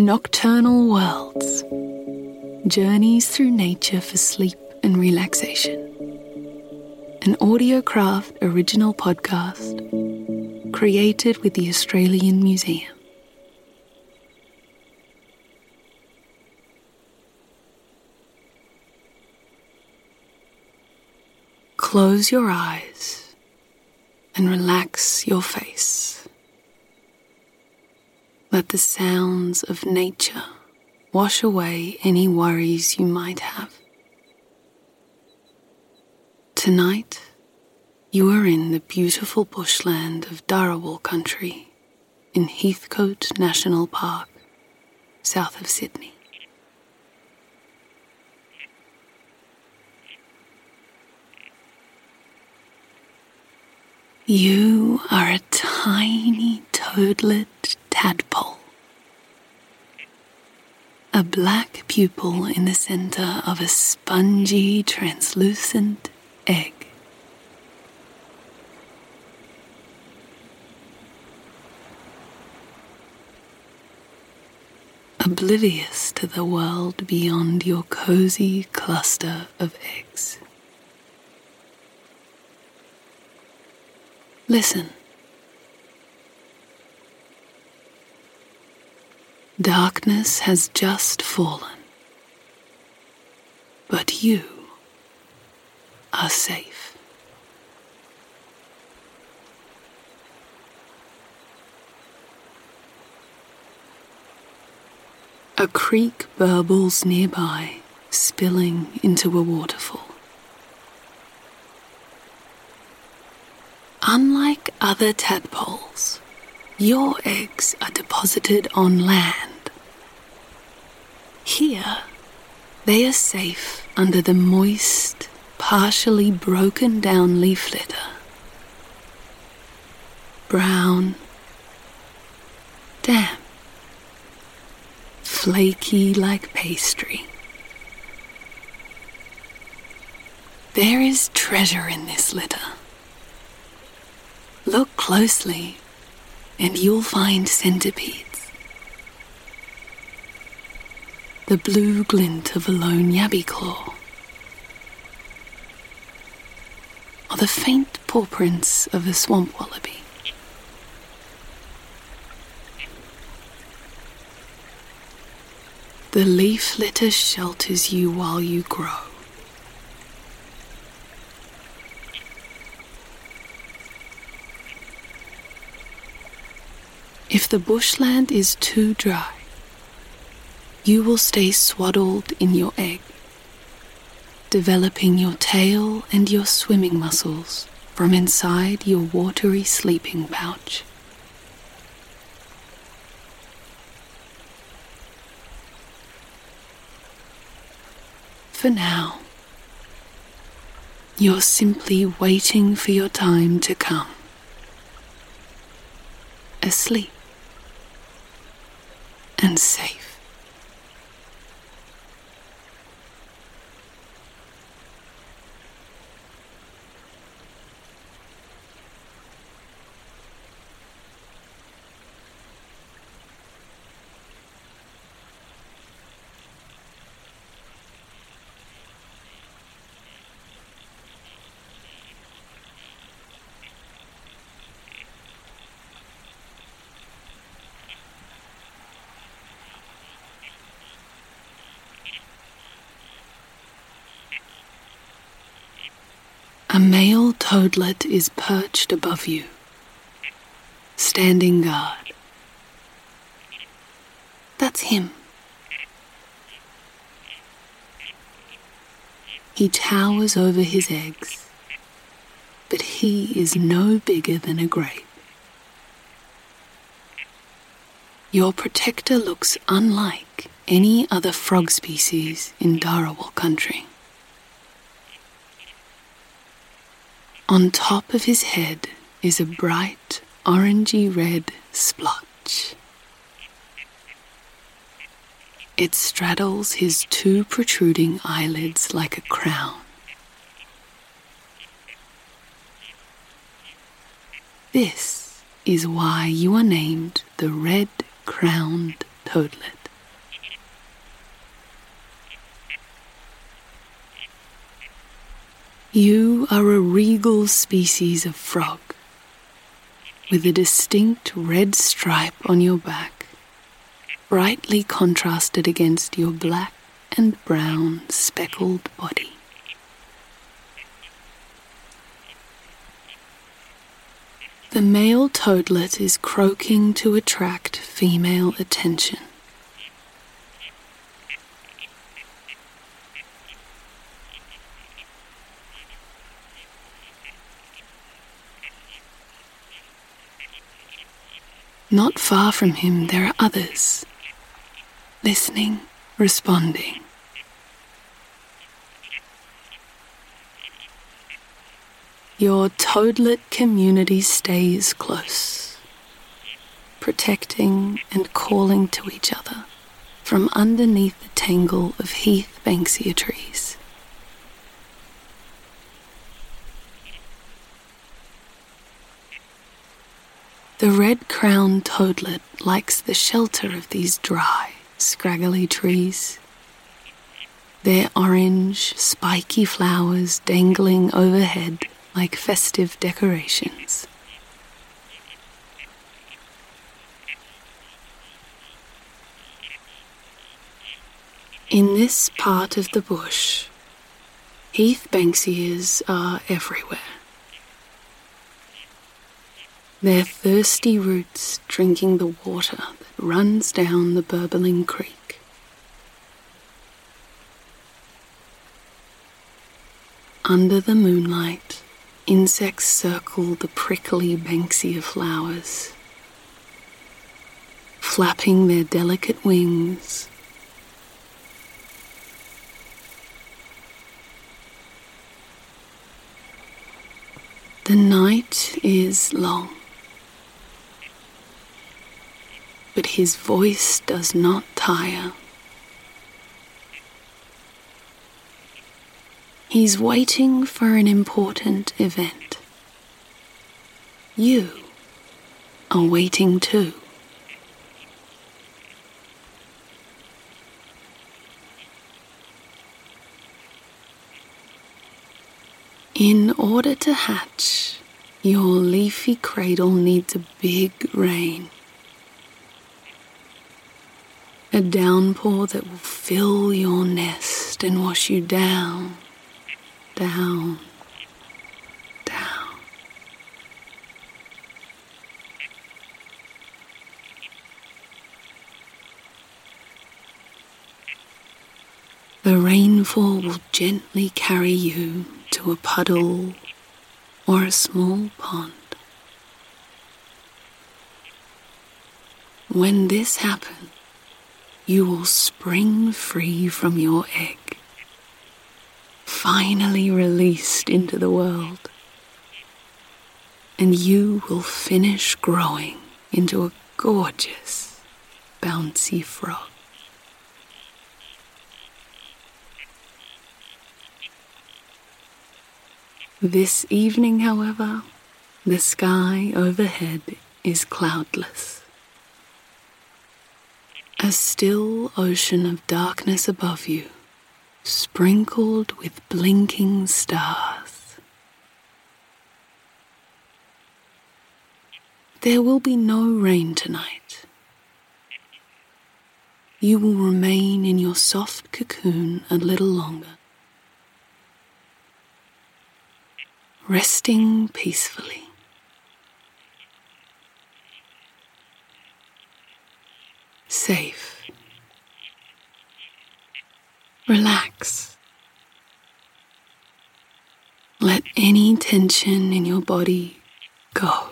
Nocturnal Worlds Journeys through nature for sleep and relaxation. An Audiocraft original podcast created with the Australian Museum. Close your eyes and relax your face. Let the sounds of nature wash away any worries you might have. Tonight, you are in the beautiful bushland of Dharawal country in Heathcote National Park, south of Sydney. You are a tiny toadlet tadpole. A black pupil in the center of a spongy, translucent egg. Oblivious to the world beyond your cozy cluster of eggs. Listen. Darkness has just fallen, but you are safe. A creek burbles nearby, spilling into a waterfall. Unlike other tadpoles, your eggs are deposited on land. Here, they are safe under the moist, partially broken down leaf litter. Brown, damp, flaky like pastry. There is treasure in this litter. Look closely, and you'll find centipedes. The blue glint of a lone yabby claw, or the faint paw prints of a swamp wallaby. The leaf litter shelters you while you grow. If the bushland is too dry, you will stay swaddled in your egg, developing your tail and your swimming muscles from inside your watery sleeping pouch. For now, you're simply waiting for your time to come. Asleep and safe. A male toadlet is perched above you, standing guard. That's him. He towers over his eggs, but he is no bigger than a grape. Your protector looks unlike any other frog species in Dharawal country. On top of his head is a bright orangey red splotch. It straddles his two protruding eyelids like a crown. This is why you are named the red crowned toadlet. You are a regal species of frog with a distinct red stripe on your back, brightly contrasted against your black and brown speckled body. The male toadlet is croaking to attract female attention. Not far from him, there are others, listening, responding. Your toadlet community stays close, protecting and calling to each other from underneath the tangle of heath banksia trees. The red crowned toadlet likes the shelter of these dry, scraggly trees. Their orange, spiky flowers dangling overhead like festive decorations. In this part of the bush, heath banksias are uh, everywhere their thirsty roots drinking the water that runs down the burbling creek. Under the moonlight, insects circle the prickly banksia flowers, flapping their delicate wings. The night is long. But his voice does not tire. He's waiting for an important event. You are waiting too. In order to hatch, your leafy cradle needs a big rain a downpour that will fill your nest and wash you down, down, down. The rainfall will gently carry you to a puddle or a small pond. When this happens, you will spring free from your egg, finally released into the world, and you will finish growing into a gorgeous, bouncy frog. This evening, however, the sky overhead is cloudless. A still ocean of darkness above you, sprinkled with blinking stars. There will be no rain tonight. You will remain in your soft cocoon a little longer, resting peacefully. Safe. Relax. Let any tension in your body go.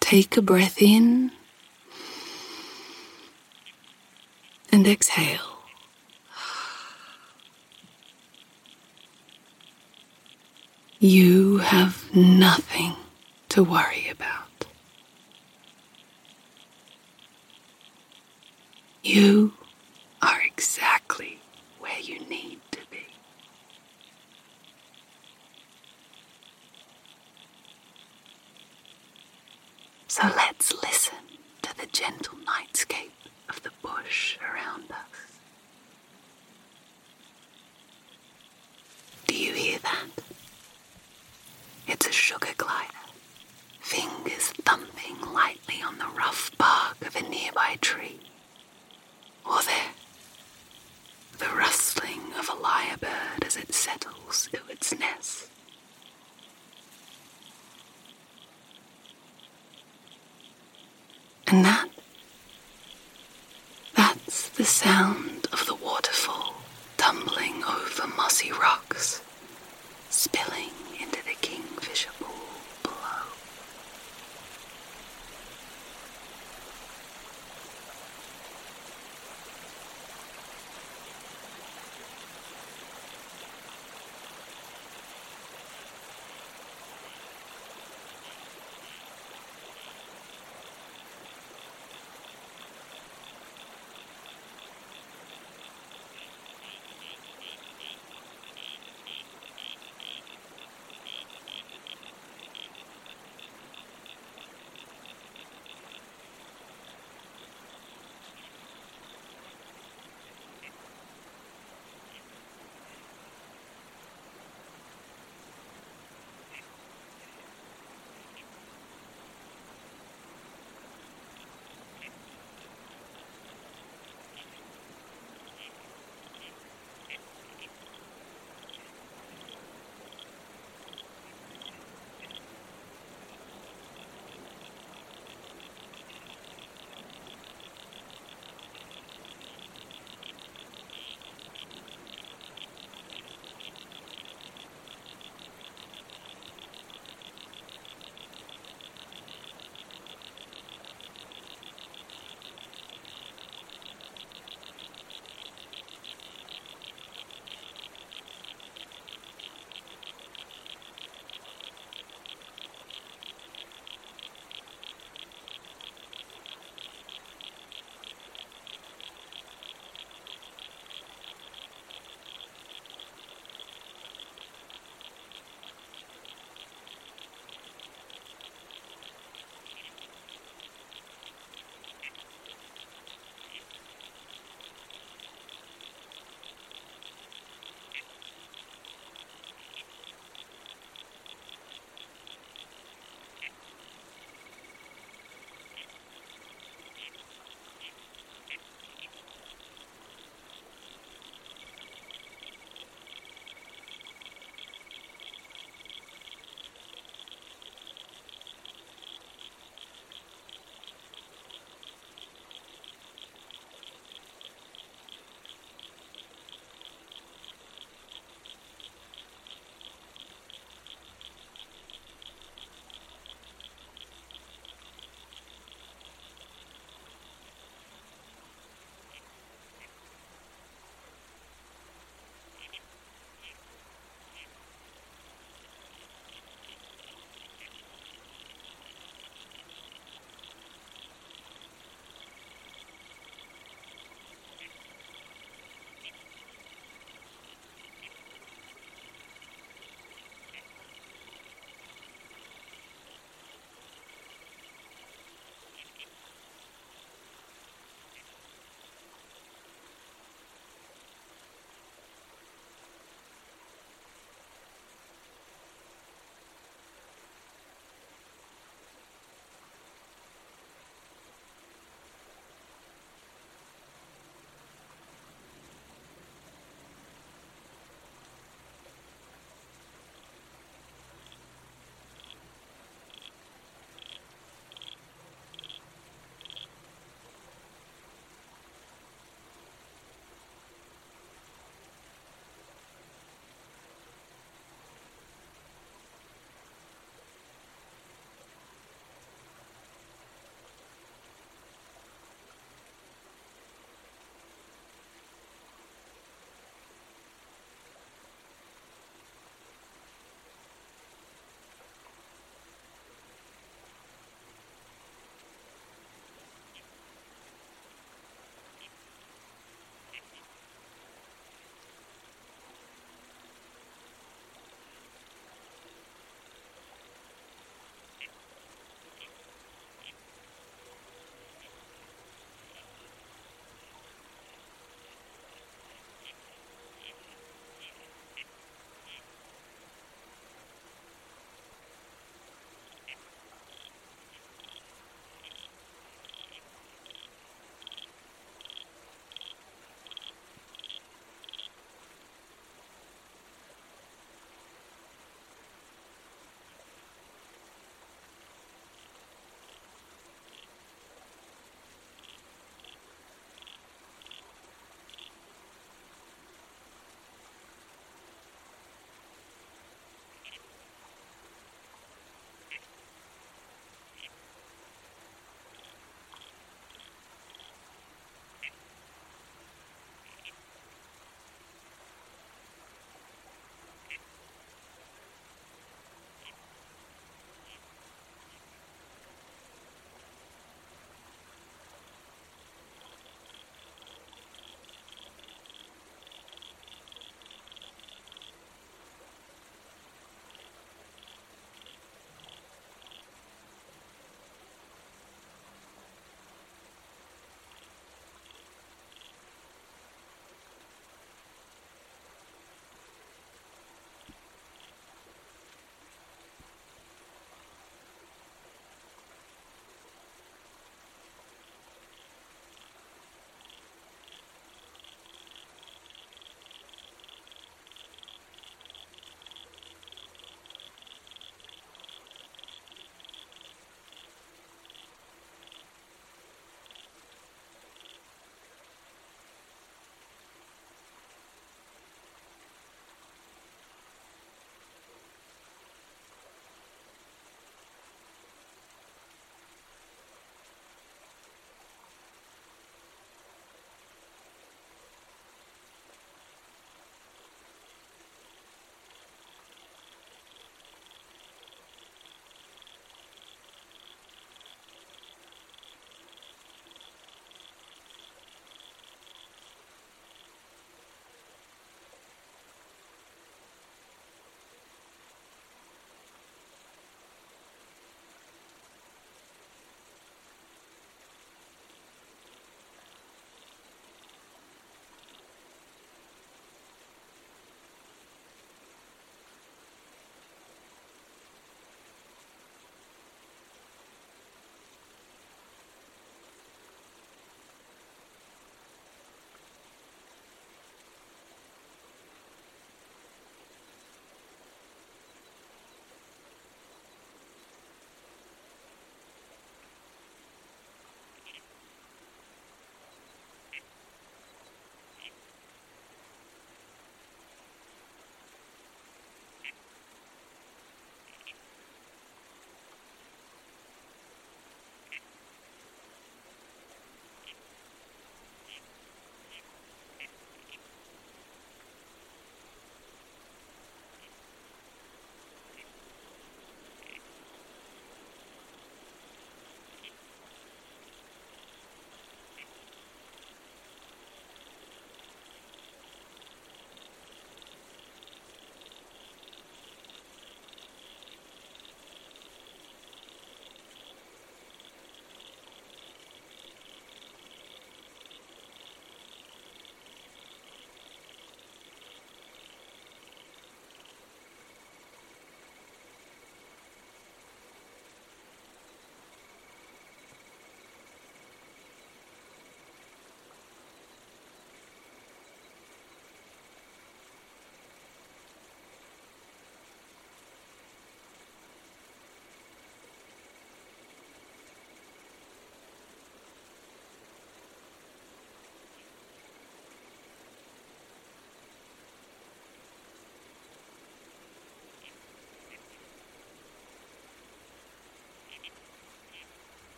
Take a breath in and exhale. You have nothing to worry about. You are exactly where you need to be. So let's listen to the gentle nightscape of the bush. around us. Do you hear that? It's a sugar glider, fingers